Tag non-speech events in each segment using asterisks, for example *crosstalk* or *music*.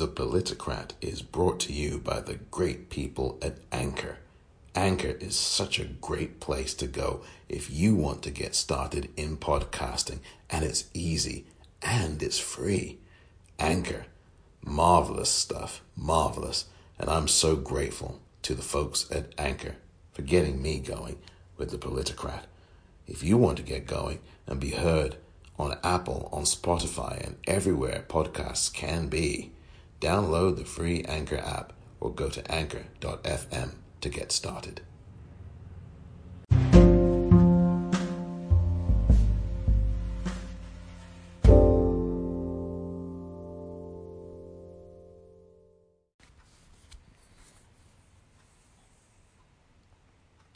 The Politicrat is brought to you by the great people at Anchor. Anchor is such a great place to go if you want to get started in podcasting, and it's easy and it's free. Anchor, marvelous stuff, marvelous. And I'm so grateful to the folks at Anchor for getting me going with The Politicrat. If you want to get going and be heard on Apple, on Spotify, and everywhere podcasts can be, Download the free Anchor app or go to anchor.fm to get started.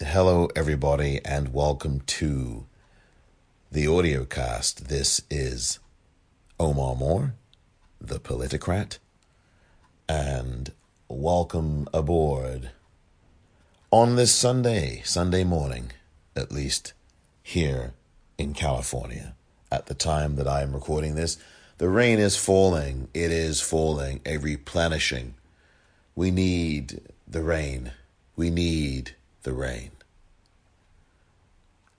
Hello, everybody, and welcome to the audiocast. This is Omar Moore, the Politicrat and welcome aboard on this Sunday, Sunday morning, at least here in California. At the time that I am recording this, the rain is falling. It is falling, a replenishing. We need the rain. We need the rain.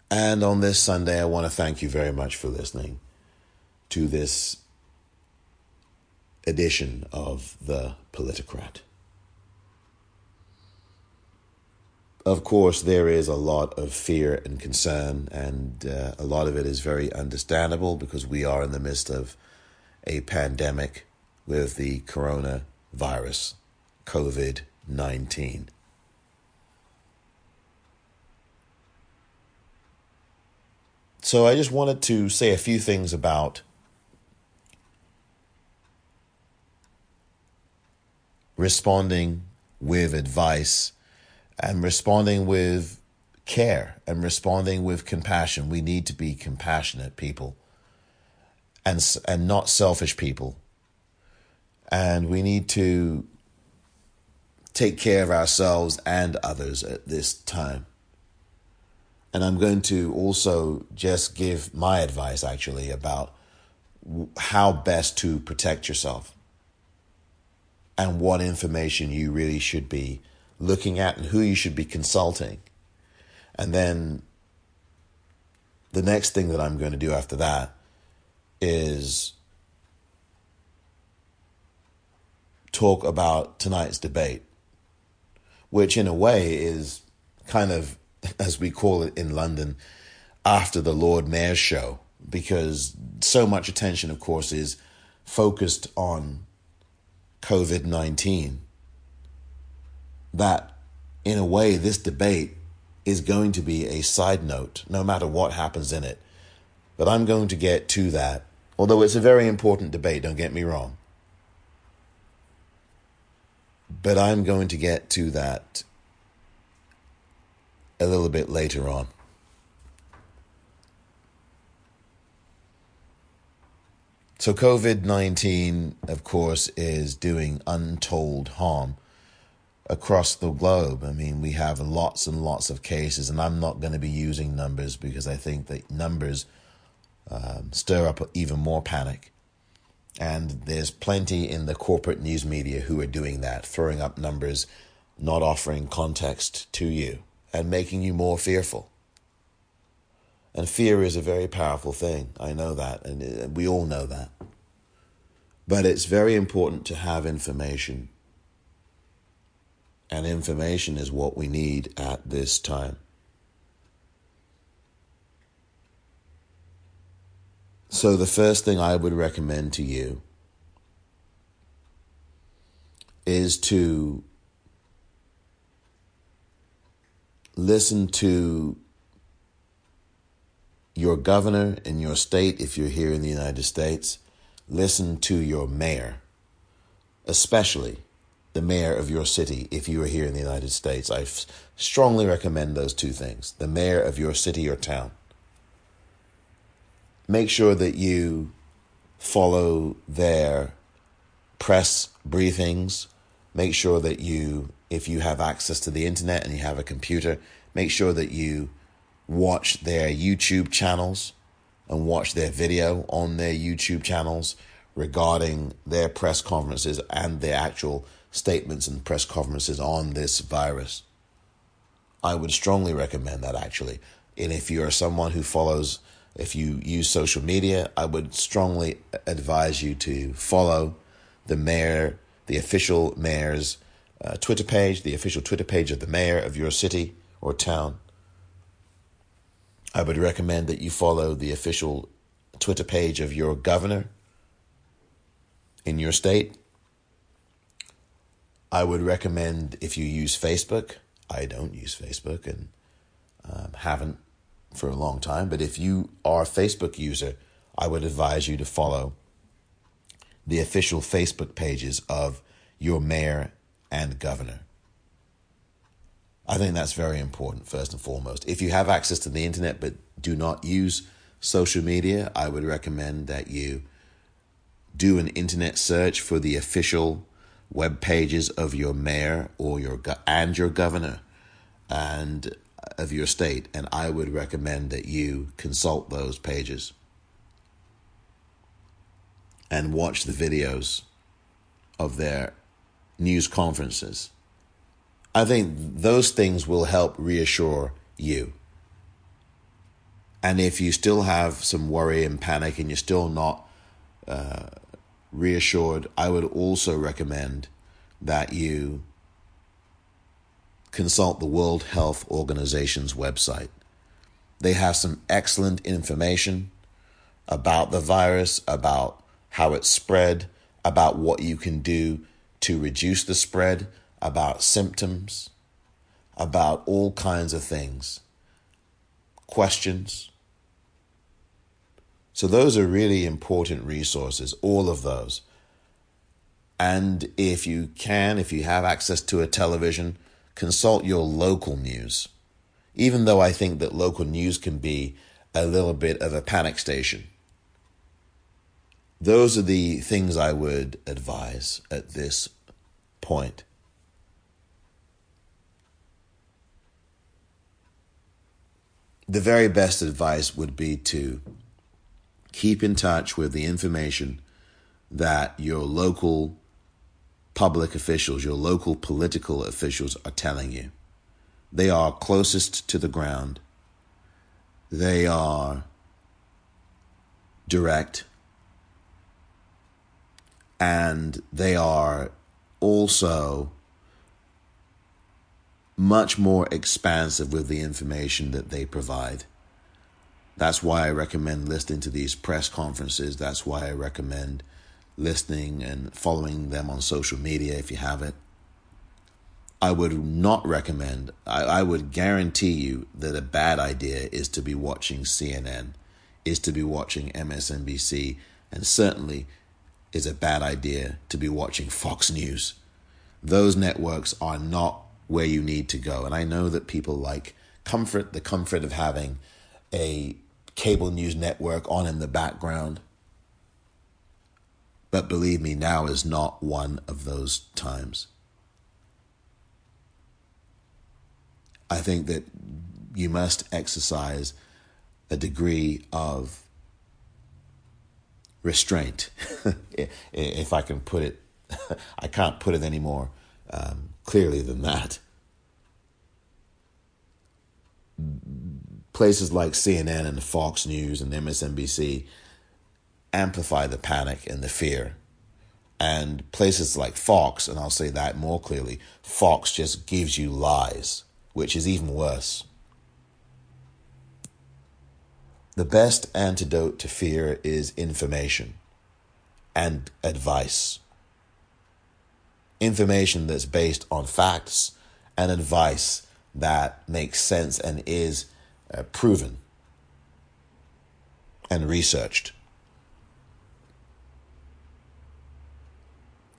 And on this Sunday, I want to thank you very much for listening to this edition of the Politicrat. Of course, there is a lot of fear and concern, and uh, a lot of it is very understandable because we are in the midst of a pandemic with the coronavirus, COVID 19. So I just wanted to say a few things about responding with advice and responding with care and responding with compassion. We need to be compassionate people and and not selfish people. And we need to take care of ourselves and others at this time. And I'm going to also just give my advice actually about how best to protect yourself and what information you really should be looking at and who you should be consulting. And then the next thing that I'm going to do after that is talk about tonight's debate, which in a way is kind of, as we call it in London, after the Lord Mayor's show, because so much attention, of course, is focused on COVID 19, that in a way, this debate is going to be a side note, no matter what happens in it. But I'm going to get to that, although it's a very important debate, don't get me wrong. But I'm going to get to that a little bit later on. So, COVID 19, of course, is doing untold harm across the globe. I mean, we have lots and lots of cases, and I'm not going to be using numbers because I think that numbers um, stir up even more panic. And there's plenty in the corporate news media who are doing that, throwing up numbers, not offering context to you, and making you more fearful. And fear is a very powerful thing. I know that, and uh, we all know that. But it's very important to have information. And information is what we need at this time. So, the first thing I would recommend to you is to listen to your governor in your state, if you're here in the United States, listen to your mayor, especially the mayor of your city if you are here in the United States. I strongly recommend those two things the mayor of your city or town. Make sure that you follow their press briefings. Make sure that you, if you have access to the internet and you have a computer, make sure that you watch their YouTube channels and watch their video on their YouTube channels. regarding their press conferences and their actual statements and press conferences on this virus. I would strongly recommend that actually. And if you are someone who follows, if you use social media, I would strongly advise you to follow the mayor, the official mayor's uh, Twitter page, the official Twitter page of the mayor of your city or town. I would recommend that you follow the official Twitter page of your governor in your state. I would recommend if you use Facebook. I don't use Facebook and um, haven't for a long time, but if you are a Facebook user, I would advise you to follow the official Facebook pages of your mayor and governor. I think that's very important, first and foremost. If you have access to the internet but do not use social media, I would recommend that you do an internet search for the official web pages of your mayor or your and your governor and uh, of your state and I would recommend that you consult those pages and watch the videos of their news conferences. I think those things will help reassure you. And if you still have some worry and panic and you're still not uh, reassured, I would also recommend that you consult the World Health Organization's website. They have some excellent information about the virus, about how it spread, about what you can do to reduce the spread, about symptoms, about all kinds of things, questions. So, those are really important resources, all of those. And if you can, if you have access to a television, consult your local news. Even though I think that local news can be a little bit of a panic station. Those are the things I would advise at this point. The very best advice would be to keep in touch with the information that your local public officials, your local political officials are telling you. They are closest to the ground. They are direct and they are also much more expansive with the information that they provide. That's why I recommend listening to these press conferences. That's why I recommend listening and following them on social media if you have it. I would not recommend, I, I would guarantee you that a bad idea is to be watching CNN, is to be watching MSNBC, and certainly is a bad idea to be watching Fox News. Those networks are not where you need to go. And I know that people like comfort, the comfort of having a cable news network on in the background. But believe me, now is not one of those times. I think that you must exercise a degree of restraint, *laughs* if I can put it. *laughs* I can't put it any more um, clearly than that. Places like CNN and Fox News and MSNBC amplify the panic and the fear. And places like Fox, and I'll say that more clearly, Fox just gives you lies, which is even worse. The best antidote to fear is information and advice. Information that's based on facts and advice that makes sense and is uh, proven and researched.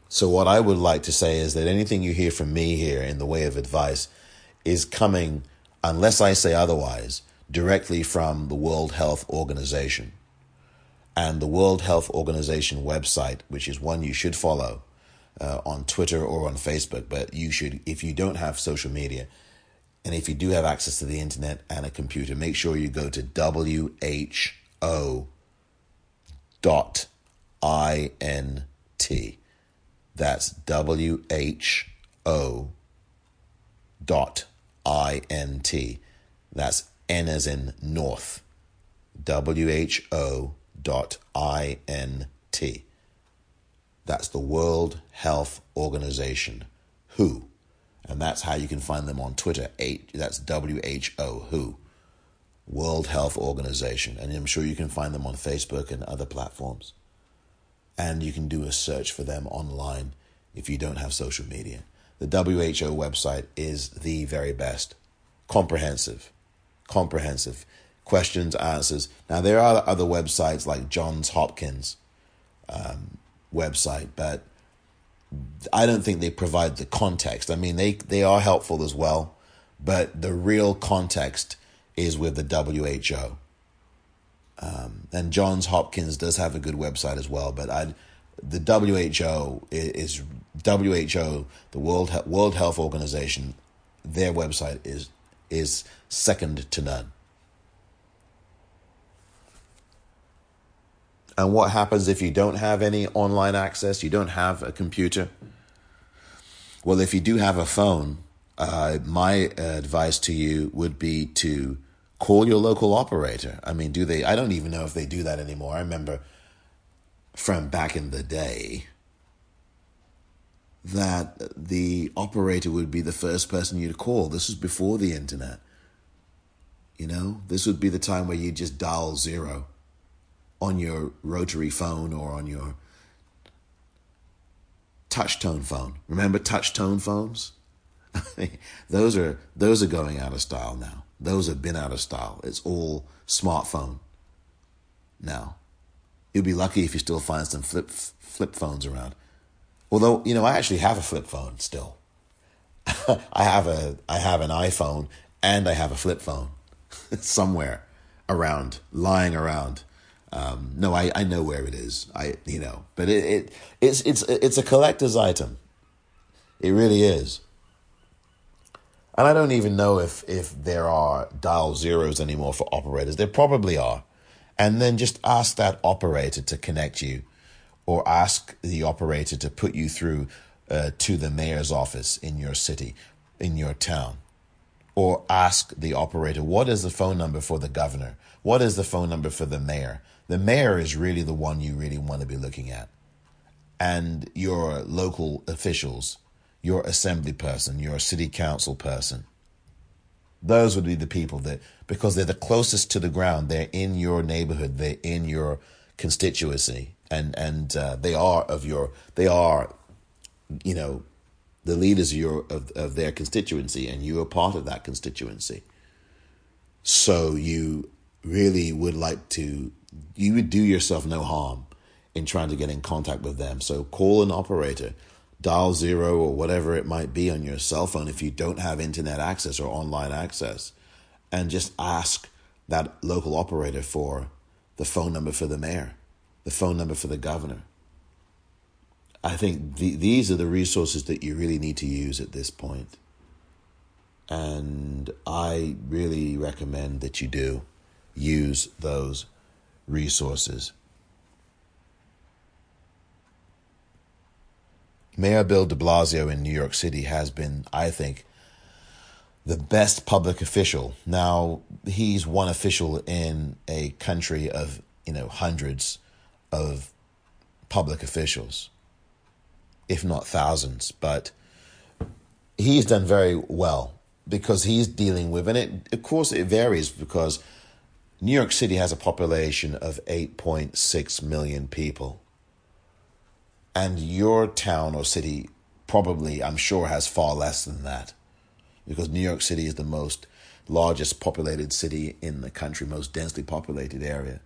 So, what I would like to say is that anything you hear from me here in the way of advice is coming, unless I say otherwise, directly from the World Health Organization. And the World Health Organization website, which is one you should follow uh, on Twitter or on Facebook, but you should, if you don't have social media, and if you do have access to the internet and a computer, make sure you go to who dot I N T. That's W H O dot I N T. That's N as in North. W H O dot I N T. That's the World Health Organization, WHO. And that's how you can find them on Twitter. That's W H O, WHO. World Health Organization. And I'm sure you can find them on Facebook and other platforms. And you can do a search for them online if you don't have social media. The WHO website is the very best. Comprehensive. Comprehensive. Questions, answers. Now, there are other websites like Johns Hopkins um, website, but I don't think they provide the context. I mean, they, they are helpful as well, but the real context is with the WHO. Um, and Johns Hopkins does have a good website as well, but I, the WHO is, is WHO, the World World Health Organization. Their website is is second to none. And what happens if you don't have any online access? You don't have a computer? Well, if you do have a phone, uh, my advice to you would be to call your local operator. I mean, do they? I don't even know if they do that anymore. I remember from back in the day that the operator would be the first person you'd call. This was before the internet. You know, this would be the time where you just dial zero on your rotary phone or on your touch tone phone. Remember touch tone phones? *laughs* those are those are going out of style now. Those have been out of style. It's all smartphone now. You'll be lucky if you still find some flip flip phones around. Although, you know, I actually have a flip phone still. *laughs* I have a I have an iPhone and I have a flip phone *laughs* somewhere around, lying around. Um, no, I, I know where it is. I you know, but it, it it's it's it's a collector's item. It really is. And I don't even know if if there are dial zeros anymore for operators. There probably are. And then just ask that operator to connect you or ask the operator to put you through uh, to the mayor's office in your city, in your town. Or ask the operator, what is the phone number for the governor? What is the phone number for the mayor? The mayor is really the one you really want to be looking at. And your local officials your assembly person, your city council person. Those would be the people that, because they're the closest to the ground, they're in your neighborhood, they're in your constituency, and and uh, they are of your, they are, you know, the leaders of your of, of their constituency, and you are part of that constituency. So you really would like to, you would do yourself no harm in trying to get in contact with them. So call an operator dial zero or whatever it might be on your cell phone if you don't have internet access or online access and just ask that local operator for the phone number for the mayor, the phone number for the governor. I think the, these are the resources that you really need to use at this point. And I really recommend that you do use those resources. Mayor Bill de Blasio in New York City has been, I think, the best public official. Now, he's one official in a country of, you know, hundreds of public officials, if not thousands, but he's done very well because he's dealing with, and it, of course, it varies because New York City has a population of 8.6 million people and your town or city probably, I'm sure, has far less than that. Because New York City is the most largest populated city in the country, most densely populated area.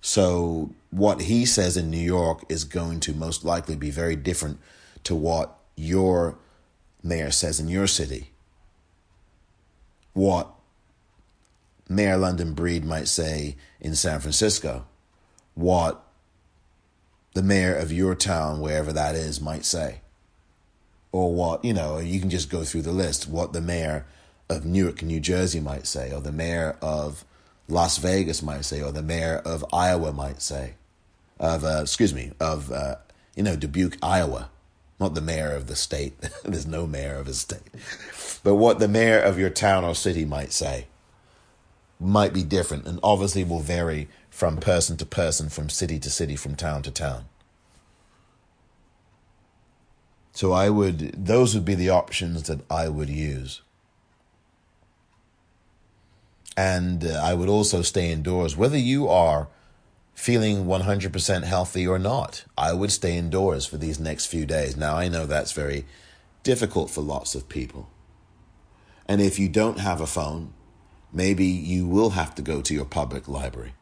So, what he says in New York is going to most likely be very different to what your mayor says in your city. What Mayor London Breed might say in San Francisco. What the mayor of your town, wherever that is, might say. Or what, you know, you can just go through the list, what the mayor of Newark, New Jersey might say, or the mayor of Las Vegas might say, or the mayor of Iowa might say. of uh, excuse me of uh, you know Dubuque, Iowa, not the mayor of the state. *laughs* There's no mayor of a state, but what the mayor of your town or city might say might be different, and obviously will vary from person to person, from city to city, from town to town. So I would, those would be the options that I would use. And uh, I would also stay indoors, whether you are feeling 100% healthy or not. I would stay indoors for these next few days. Now, I know that's very difficult for lots of people. And if you don't have a phone, maybe you will have to go to your public library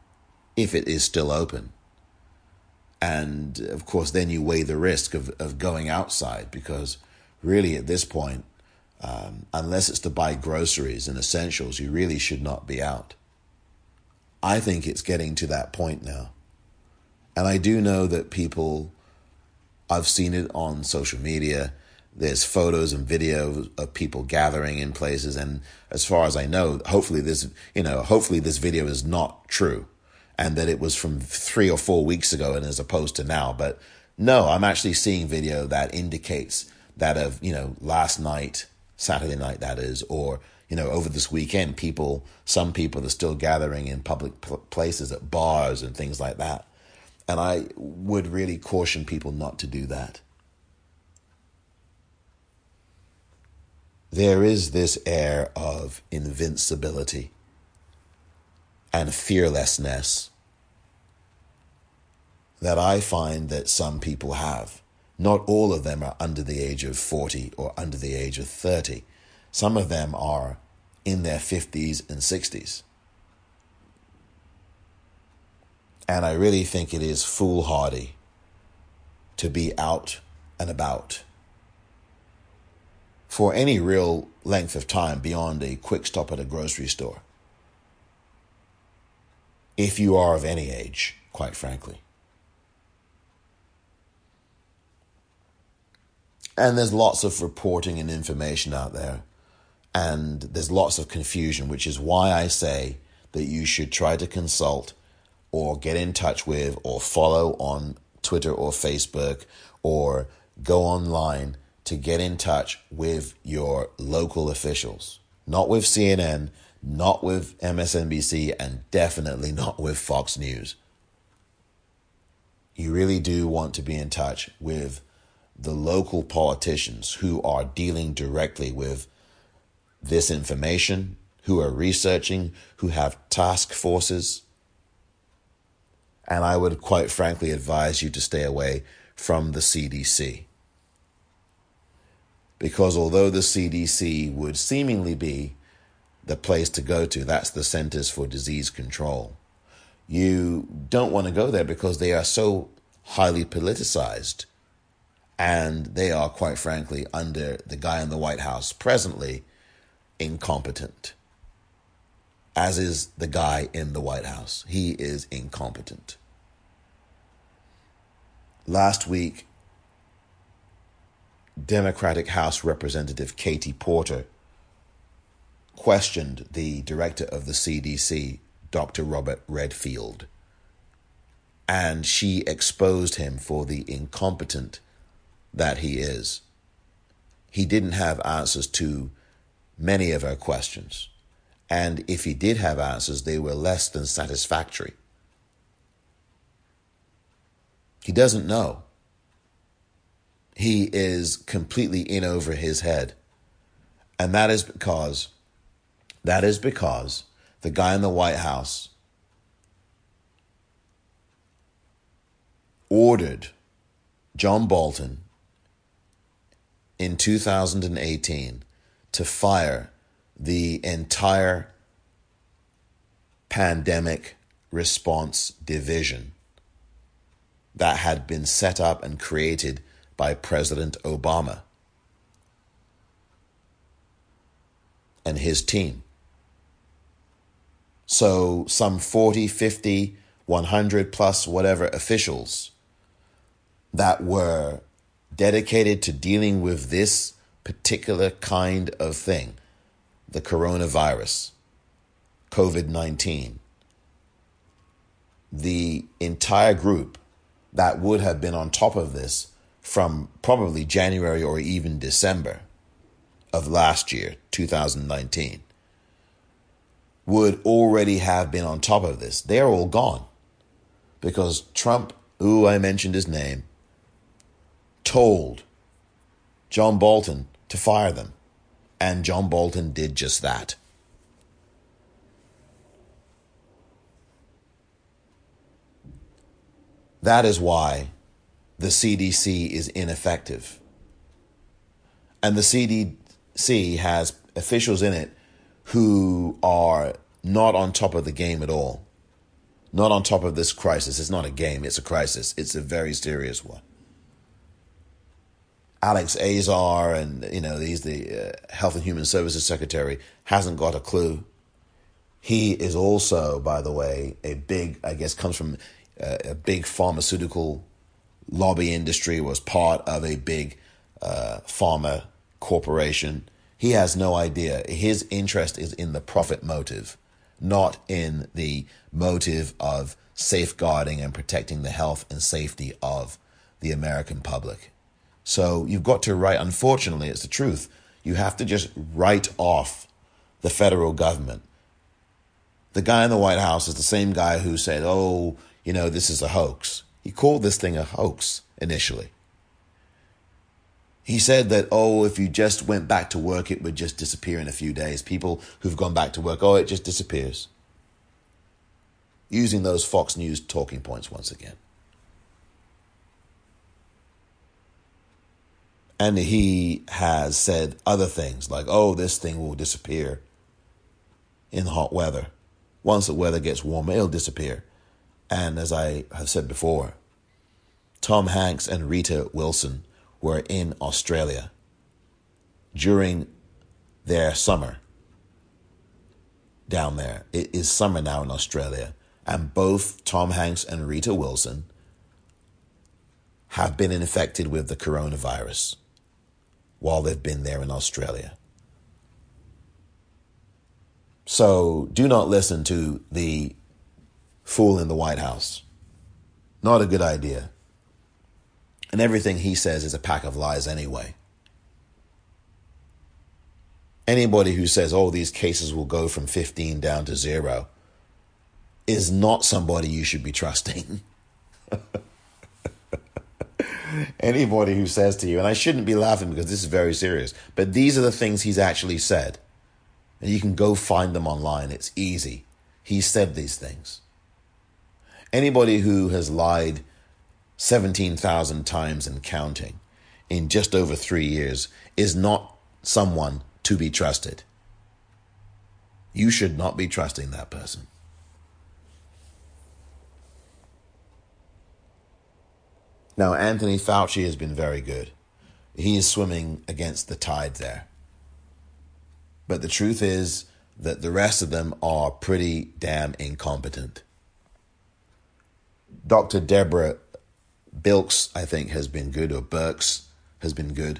if it is still open. And of course, then you weigh the risk of, of going outside because really at this point, um, unless it's to buy groceries and essentials, you really should not be out. I think it's getting to that point now. And I do know that people, I've seen it on social media. There's photos and videos of people gathering in places. And as far as I know, hopefully this, you know, hopefully this video is not true and that it was from three or four weeks ago and as opposed to now. But no, I'm actually seeing video that indicates that of, you know, last night, Saturday night, that is, or, you know, over this weekend, people, some people are still gathering in public places at bars and things like that. And I would really caution people not to do that. There is this air of invincibility and fearlessness that I find that some people have. Not all of them are under the age of 40 or under the age of 30. Some of them are in their 50s and 60s. And I really think it is foolhardy to be out and about for any real length of time beyond a quick stop at a grocery store if you are of any age, quite frankly. And there's lots of reporting and information out there, and there's lots of confusion, which is why I say that you should try to consult or get in touch with or follow on Twitter or Facebook or go online to get in touch with your local officials, not with CNN, not with MSNBC, and definitely *laughs* not with Fox News. You really do want to be in touch with the local politicians who are dealing directly with this information, who are researching, who have task forces. And I would quite frankly advise you to stay away from the CDC. Because although the CDC would seemingly be the place to go to. That's the Centers for Disease Control. You don't want to go there because they are so highly politicized and they are, quite frankly, under the guy in the White House presently incompetent. As is the guy in the White House. He is incompetent. Last week, Democratic House Representative Katie Porter questioned the director of the CDC, Dr. Robert Redfield, and she exposed him for the incompetent that he is. He didn't have answers to many of her questions, and if he did have answers, they were less than satisfactory. He doesn't know. He is completely in over his head. And that is because that is because the guy in the White House ordered John Bolton in 2018 to fire the entire pandemic response division that had been set up and created by President Obama and his team. So, some 40, 50, 100 plus whatever officials that were dedicated to dealing with this particular kind of thing the coronavirus, COVID 19. The entire group that would have been on top of this from probably January or even December of last year, 2019, would already have been on top of this. They're all gone because Trump, who I mentioned his name, told John Bolton to fire them. And John Bolton did just that. That is why the CDC is ineffective. And the CDC has officials in it who are not on top of the game at all. Not on top of this crisis. It's not a game, it's a crisis. It's a very serious one. Alex Azar and you know he's the uh, Health and Human Services Secretary hasn't got a clue. He is also, by the way, a big I guess comes from uh, a big pharmaceutical lobby industry. Was part of a big uh, pharma corporation. He has no idea. His interest is in the profit motive, not in the motive of safeguarding and protecting the health and safety of the American public. So you've got to write, unfortunately, it's the truth. You have to just write off the federal government. The guy in the White House is the same guy who said, oh, you know, this is a hoax. He called this thing a hoax initially. He said that, oh, if you just went back to work, it would just disappear in a few days. People who've gone back to work, oh, it just disappears. Using those Fox News talking points once again. And he has said other things like, oh, this thing will disappear in hot weather. Once the weather gets warmer, it'll disappear. And as I have said before, Tom Hanks and Rita Wilson were in Australia during their summer down there. It is summer now in Australia. And both Tom Hanks and Rita Wilson have been infected with the coronavirus while they've been there in Australia. So do not listen to the fool in the White House. Not a good idea. And everything he says is a pack of lies anyway. Anybody who says, oh, these cases will go from 15 down to zero is not somebody you should be trusting. *laughs* Anybody who says to you, and I shouldn't be laughing because this is very serious, but these are the things he's actually said. And you can go find them online. It's easy. He said these things. Anybody who has lied 17,000 times and counting in just over three years is not someone to be trusted. You should not be trusting that person. Now, Anthony Fauci has been very good. He is swimming against the tide there. But the truth is that the rest of them are pretty damn incompetent. Dr. Deborah Bilks, I think, has been good, or Birx has been good.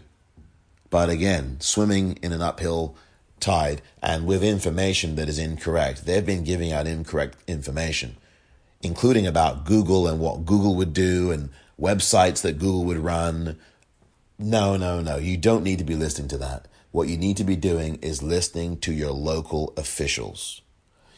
But again, swimming in an uphill tide and with information that is incorrect. They've been giving out incorrect information, including about Google and what Google would do and websites that Google would run. No, no, no. You don't need to be listening to that. What you need to be doing is listening to your local officials.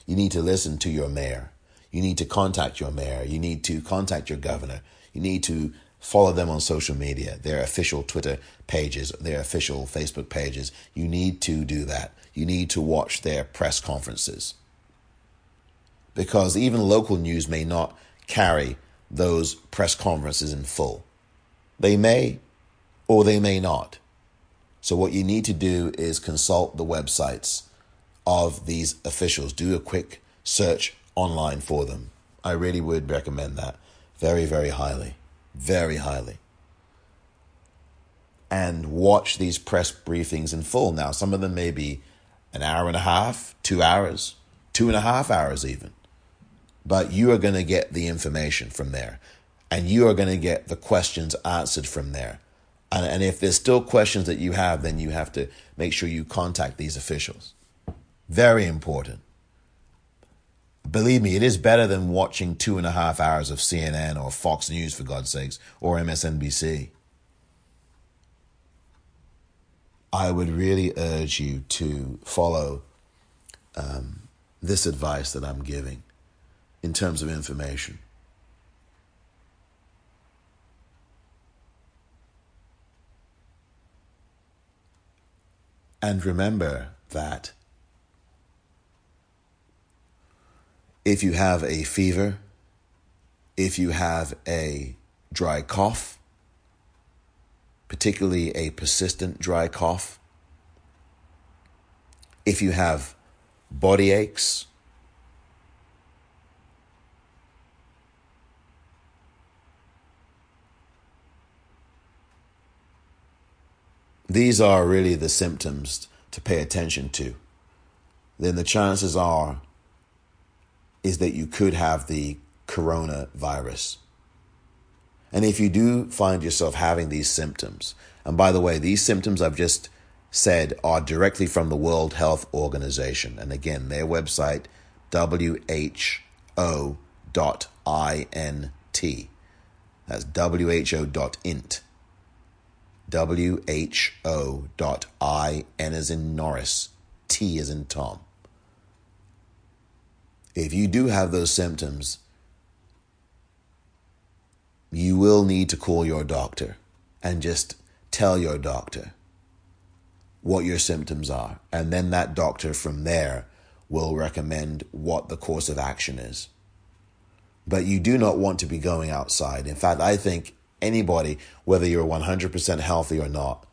You need to listen to your mayor. You need to contact your mayor. You need to contact your governor. You need to follow them on social media, their official Twitter pages, their official Facebook pages. You need to do that. You need to watch their press conferences. Because even local news may not carry those press conferences in full. They may or they may not. So, what you need to do is consult the websites of these officials. Do a quick search online for them. I really would recommend that very, very highly. Very highly. And watch these press briefings in full. Now, some of them may be an hour and a half, two hours, two and a half hours, even but you are going to get the information from there and you are going to get the questions answered from there. And, and if there's still questions that you have, then you have to make sure you contact these officials. Very important. Believe me, it is better than watching two and a half hours of CNN or Fox News, for God's sakes, or MSNBC. I would really urge you to follow um, this advice that I'm giving in terms of information. And remember that if you have a fever, if you have a dry cough, particularly a persistent dry cough, if you have body aches, these are really the symptoms to pay attention to, then the chances are is that you could have the coronavirus. And if you do find yourself having these symptoms, and by the way, these symptoms I've just said are directly from the World Health Organization. And again, their website, who.int. That's who.int. W-H-O N as in Norris, T as in Tom. If you do have those symptoms, you will need to call your doctor and just tell your doctor what your symptoms are. And then that doctor from there will recommend what the course of action is. But you do not want to be going outside. In fact, I think anybody, whether you're 100% healthy or not,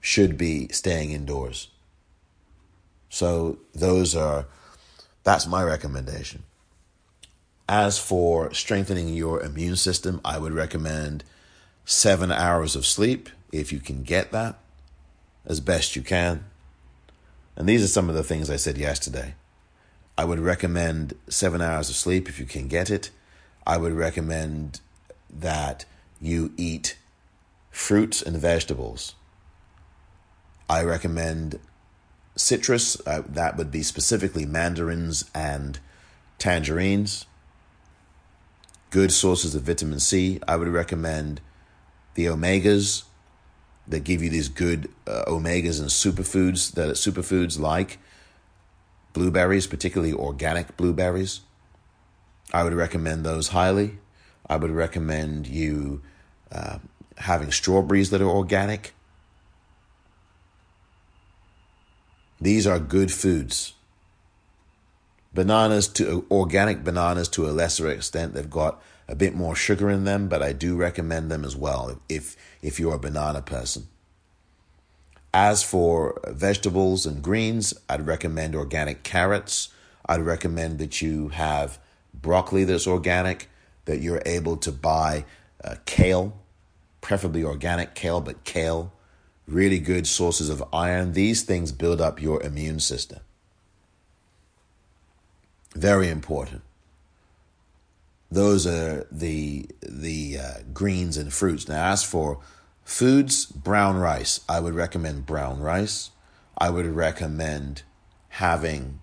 should be staying indoors. So those are, that's my recommendation. As for strengthening your immune system, I would recommend seven hours of sleep if you can get that as best you can. And these are some of the things I said yesterday. I would recommend seven hours of sleep if you can get it. I would recommend that you eat fruits and vegetables. I recommend citrus, uh, that would be specifically mandarins and tangerines good sources of vitamin C. I would recommend the omegas that give you these good uh, omegas and superfoods that are superfoods like blueberries, particularly organic blueberries. I would recommend those highly. I would recommend you uh, having strawberries that are organic. These are good foods. Bananas to organic bananas to a lesser extent, they've got a bit more sugar in them, but I do recommend them as well if if you're a banana person. As for vegetables and greens, I'd recommend organic carrots. I'd recommend that you have broccoli that's organic, that you're able to buy uh, kale, preferably organic kale, but kale, really good sources of iron. These things build up your immune system. Very important. Those are the the uh, greens and fruits. Now, as for foods, brown rice. I would recommend brown rice. I would recommend having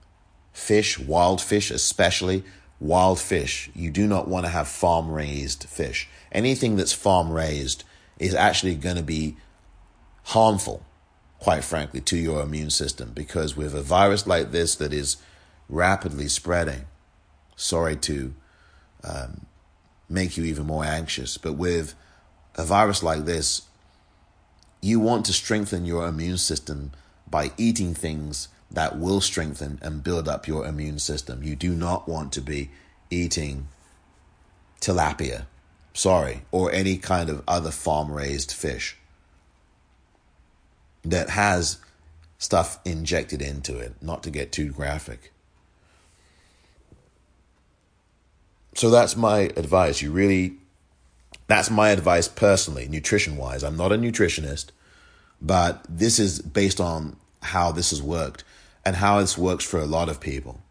fish, wild fish, especially wild fish. You do not want to have farm raised fish. Anything that's farm raised is actually going to be harmful, quite frankly, to your immune system because with a virus like this that is rapidly spreading. Sorry to um, make you even more anxious, but with a virus like this, you want to strengthen your immune system by eating things that will strengthen and build up your immune system. You do not want to be eating tilapia, sorry, or any kind of other farm raised fish that has stuff injected into it, not to get too graphic. So that's my advice. You really, that's my advice personally, nutrition wise. I'm not a nutritionist, but this is based on how this has worked and how this works for a lot of people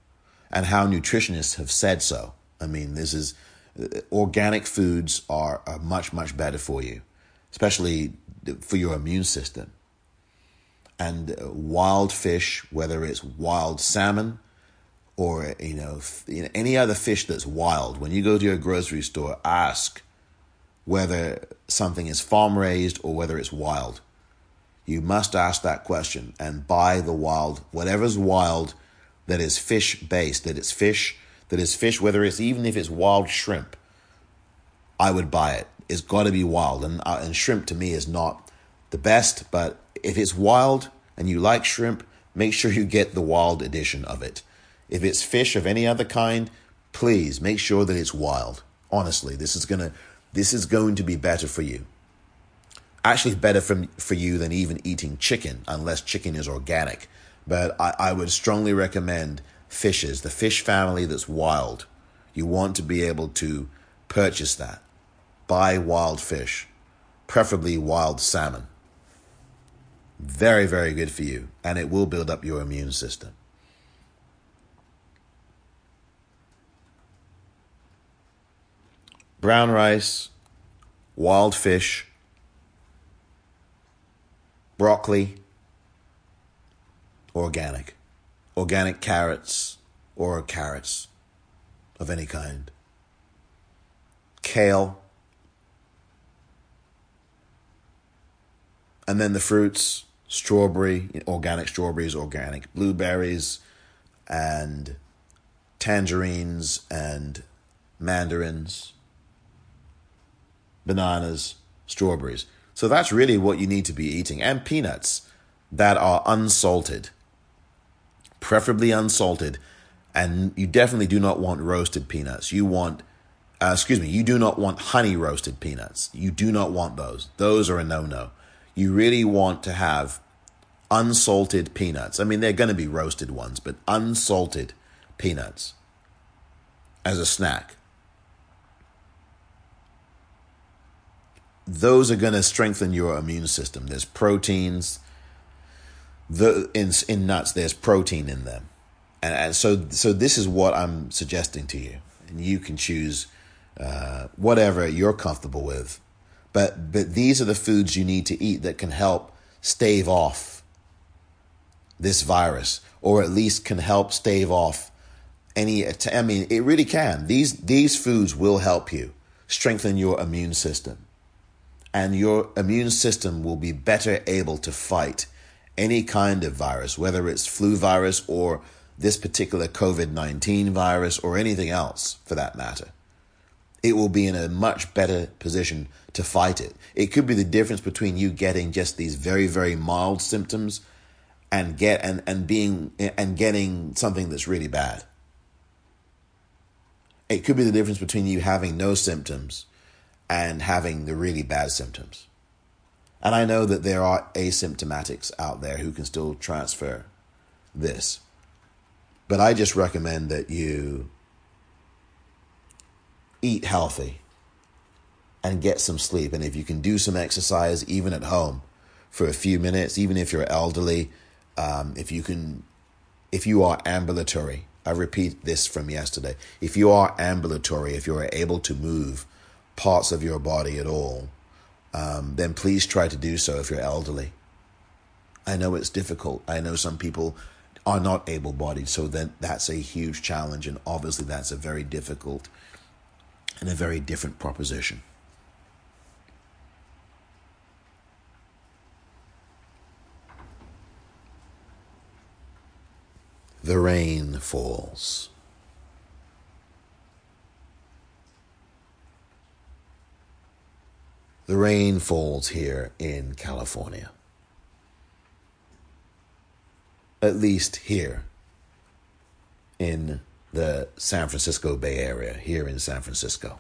and how nutritionists have said so. I mean, this is uh, organic foods are, are much, much better for you, especially for your immune system. And wild fish, whether it's wild salmon or you know, any other fish that's wild. When you go to your grocery store, ask whether something is farm raised or whether it's wild. You must ask that question and buy the wild, whatever's wild that is fish based, that it's fish, that is fish, whether it's even if it's wild shrimp, I would buy it. It's got to be wild. And, uh, and shrimp to me is not the best, but if it's wild and you like shrimp, make sure you get the wild edition of it. If it's fish of any other kind, please make sure that it's wild. Honestly, this is to this is going to be better for you. Actually, better for, for you than even eating chicken, unless chicken is organic. But I, I would strongly recommend fishes, the fish family that's wild. You want to be able to purchase that. Buy wild fish, preferably wild salmon. Very, very good for you, and it will build up your immune system. brown rice, wild fish, broccoli, organic, organic carrots or carrots of any kind, kale, and then the fruits strawberry, organic strawberries, organic blueberries, and tangerines and mandarins bananas, strawberries. So that's really what you need to be eating. And peanuts that are unsalted, preferably unsalted. And you definitely do not want roasted peanuts. You want, uh, excuse me, you do not want honey roasted peanuts. You do not want those. Those are a no no. You really want to have unsalted peanuts. I mean, they're going to be roasted ones, but unsalted peanuts as a snack. those are going to strengthen your immune system. There's proteins. The in in nuts, there's protein in them, and, and so so this is what I'm suggesting to you, and you can choose uh, whatever you're comfortable with, but but these are the foods you need to eat that can help stave off this virus, or at least can help stave off any. I mean, it really can. These these foods will help you strengthen your immune system and your immune system will be better able to fight any kind of virus, whether it's flu virus or this particular COVID 19 virus or anything else for that matter. It will be in a much better position to fight it. It could be the difference between you getting just these very, very mild symptoms and get and, and being and getting something that's really bad. It could be the difference between you having no symptoms and having the really bad symptoms. And I know that there are asymptomatics out there who can still transfer this. But I just recommend that you eat healthy and get some sleep. And if you can do some exercise, even at home, for a few minutes, even if you're elderly, um, if you can, if you are ambulatory, I repeat this from yesterday. If you are ambulatory, if you are able to move, parts of your body at all, um, then please try to do so if you're elderly. I know it's difficult. I know some people are not able bodied, so then that's a huge challenge, and obviously that's a very difficult and a very different proposition. The rain falls. the rain falls here in California. At least here in the San Francisco Bay Area, here in San Francisco.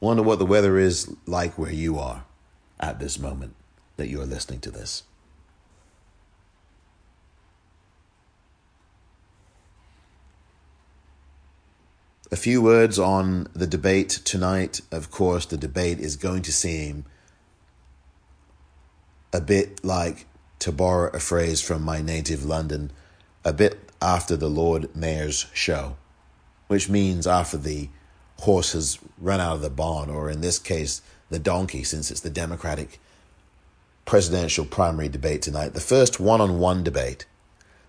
Wonder what the weather is like where you are at this moment that you're listening to this. A few words on the debate tonight. Of course, the debate is going to seem a bit like, to borrow a phrase from my native London, a bit after the Lord Mayor's show, which means after the horse has run out of the barn, or in this case, the donkey, since it's the Democratic presidential primary debate tonight, the first one on one debate,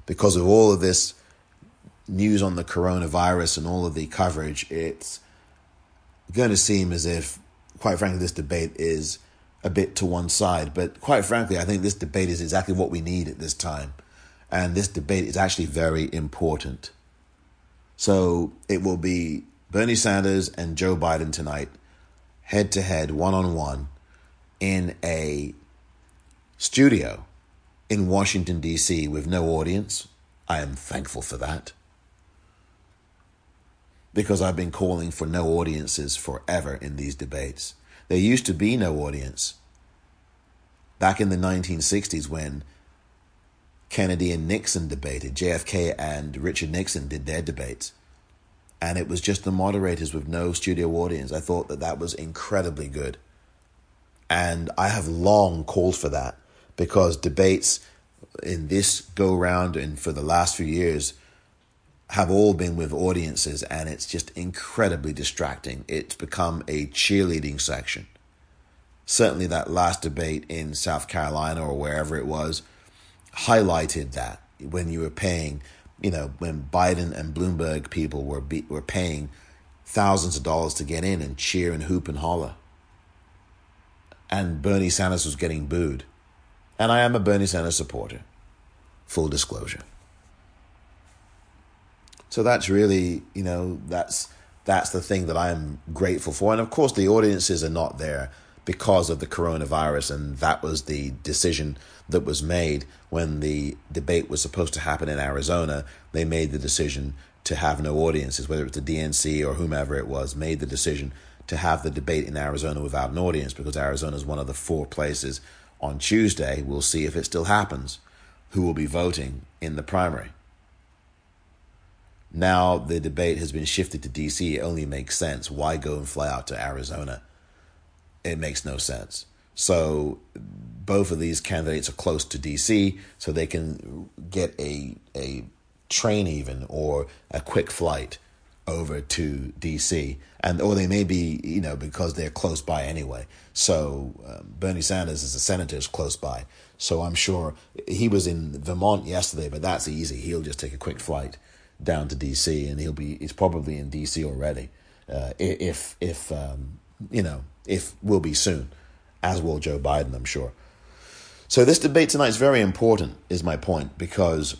because of all of this news on the coronavirus and all of the coverage, it's going to seem as if, quite frankly, this debate is a bit to one side. But quite frankly, I think this debate is exactly what we need at this time. And this debate is actually very important. So it will be Bernie Sanders and Joe Biden tonight, head to head, one on one, in a studio in Washington, D.C., with no audience. I am thankful for that. Because I've been calling for no audiences forever in these debates. There used to be no audience. Back in the 1960s, when Kennedy and Nixon debated, JFK and Richard Nixon did their debates, and it was just the moderators with no studio audience. I thought that that was incredibly good. And I have long called for that because debates in this go round and for the last few years have all been with audiences, and it's just incredibly distracting. It's become a cheerleading section. Certainly, that last debate in South Carolina or wherever it was highlighted that when you were paying, you know, when Biden and Bloomberg people were be, were paying thousands of dollars to get in and cheer and hoop and holler, and Bernie Sanders was getting booed, and I am a Bernie Sanders supporter, full disclosure. So that's really, you know, that's that's the thing that I'm grateful for. And of course, the audiences are not there because of the coronavirus, and that was the decision that was made when the debate was supposed to happen in Arizona. They made the decision to have no audiences, whether it's the DNC or whomever it was, made the decision to have the debate in Arizona without an audience because Arizona is one of the four places on Tuesday. We'll see if it still happens. Who will be voting in the primary? Now the debate has been shifted to DC. It only makes sense. Why go and fly out to Arizona? It makes no sense. So both of these candidates are close to DC, so they can get a a train even or a quick flight over to DC, and or they may be you know because they're close by anyway. So um, Bernie Sanders is a senator is close by, so I'm sure he was in Vermont yesterday, but that's easy. He'll just take a quick flight down to DC, and he'll be he's probably in DC already. Uh, if if um, you know if will be soon, as will Joe Biden, I'm sure. So this debate tonight is very important, is my point, because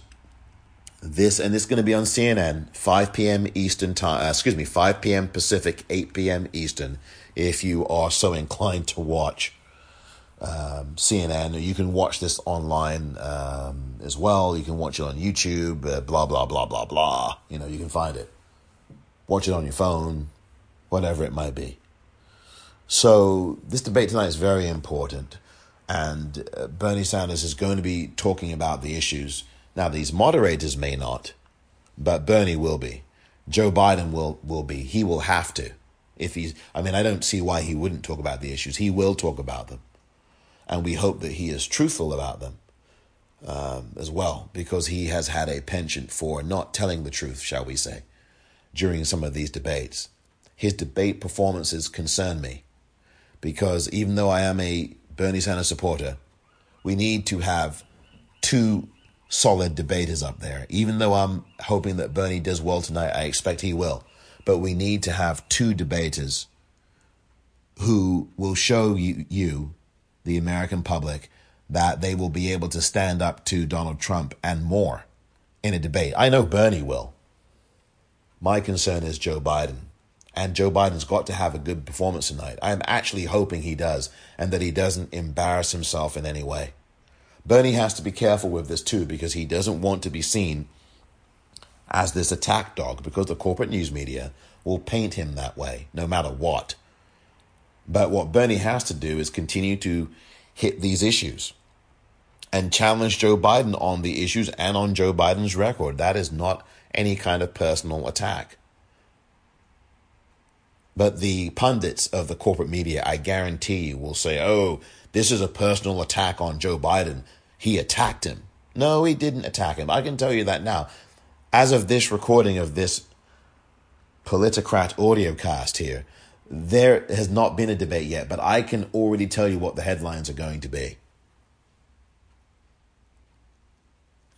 this and this is going to be on CNN, 5 p.m. Eastern time. Uh, excuse me, 5 p.m. Pacific, 8 p.m. Eastern. If you are so inclined to watch um, CNN. You can watch this online um, as well. You can watch it on YouTube, uh, blah, blah, blah, blah, blah. You know, you can find it. Watch it on your phone, whatever it might be. So, this debate tonight is very important. And uh, Bernie Sanders is going to be talking about the issues. Now, these moderators may not, but Bernie will be. Joe Biden will, will be. He will have to. If he's, I mean, I don't see why he wouldn't talk about the issues. He will talk about them and we hope that he is truthful about them um, as well, because he has had a penchant for not telling the truth, shall we say, during some of these debates. His debate performances concern me, because even though I am a Bernie Sanders supporter, we need to have two solid debaters up there. Even though I'm hoping that Bernie does well tonight, I expect he will. But we need to have two debaters who will show you, you the American public that they will be able to stand up to Donald Trump and more in a debate. I know Bernie will. My concern is Joe Biden. And Joe Biden's got to have a good performance tonight. I'm actually hoping he does and that he doesn't embarrass himself in any way. Bernie has to be careful with this too because he doesn't want to be seen as this attack dog because the corporate news media will paint him that way no matter what. But what Bernie has to do is continue to hit these issues and challenge Joe Biden on the issues and on Joe Biden's record. That is not any kind of personal attack. But the pundits of the corporate media, I guarantee you, will say, oh, this is a personal attack on Joe Biden. He attacked him. No, he didn't attack him. I can tell you that now. As of this recording of this Politicrat audio cast here, there has not been a debate yet, but I can already tell you what the headlines are going to be.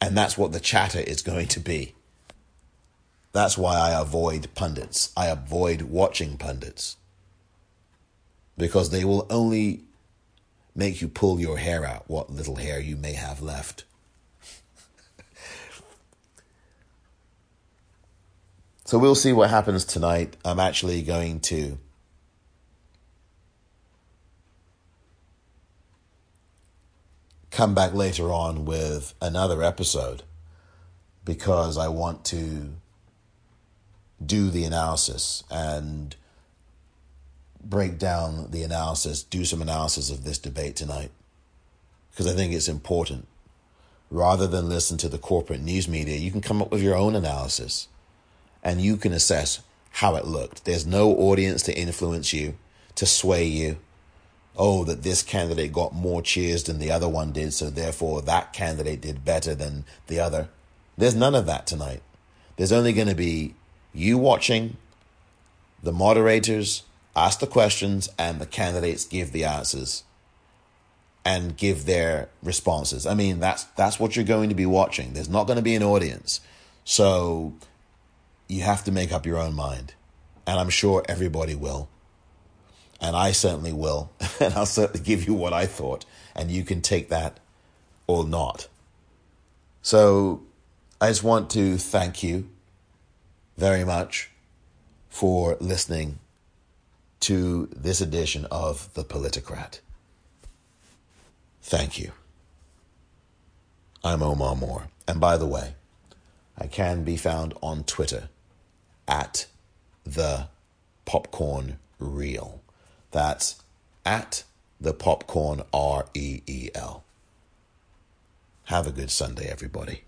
And that's what the chatter is going to be. That's why I avoid pundits. I avoid watching pundits. Because they will only make you pull your hair out, what little hair you may have left. *laughs* so we'll see what happens tonight. I'm actually going to come back later on with another episode because I want to do the analysis and break down the analysis, do some analysis of this debate tonight because I think it's important. Rather than listen to the corporate news media, you can come up with your own analysis and you can assess how it looked. There's no audience to influence you, to sway you. Oh, that this candidate got more cheers than the other one did, so therefore that candidate did better than the other. There's none of that tonight. There's only going to be you watching, the moderators ask the questions, and the candidates give the answers and give their responses. I mean, that's that's what you're going to be watching. There's not going to be an audience. So you have to make up your own mind. And I'm sure everybody will. And I certainly will. *laughs* And I'll certainly give you what I thought. And you can take that or not. So I just want to thank you very much for listening to this edition of The Politicrat. Thank you. I'm Omar Moore. And by the way, I can be found on Twitter at the popcorn reel. That's at the popcorn R E E L. Have a good Sunday, everybody.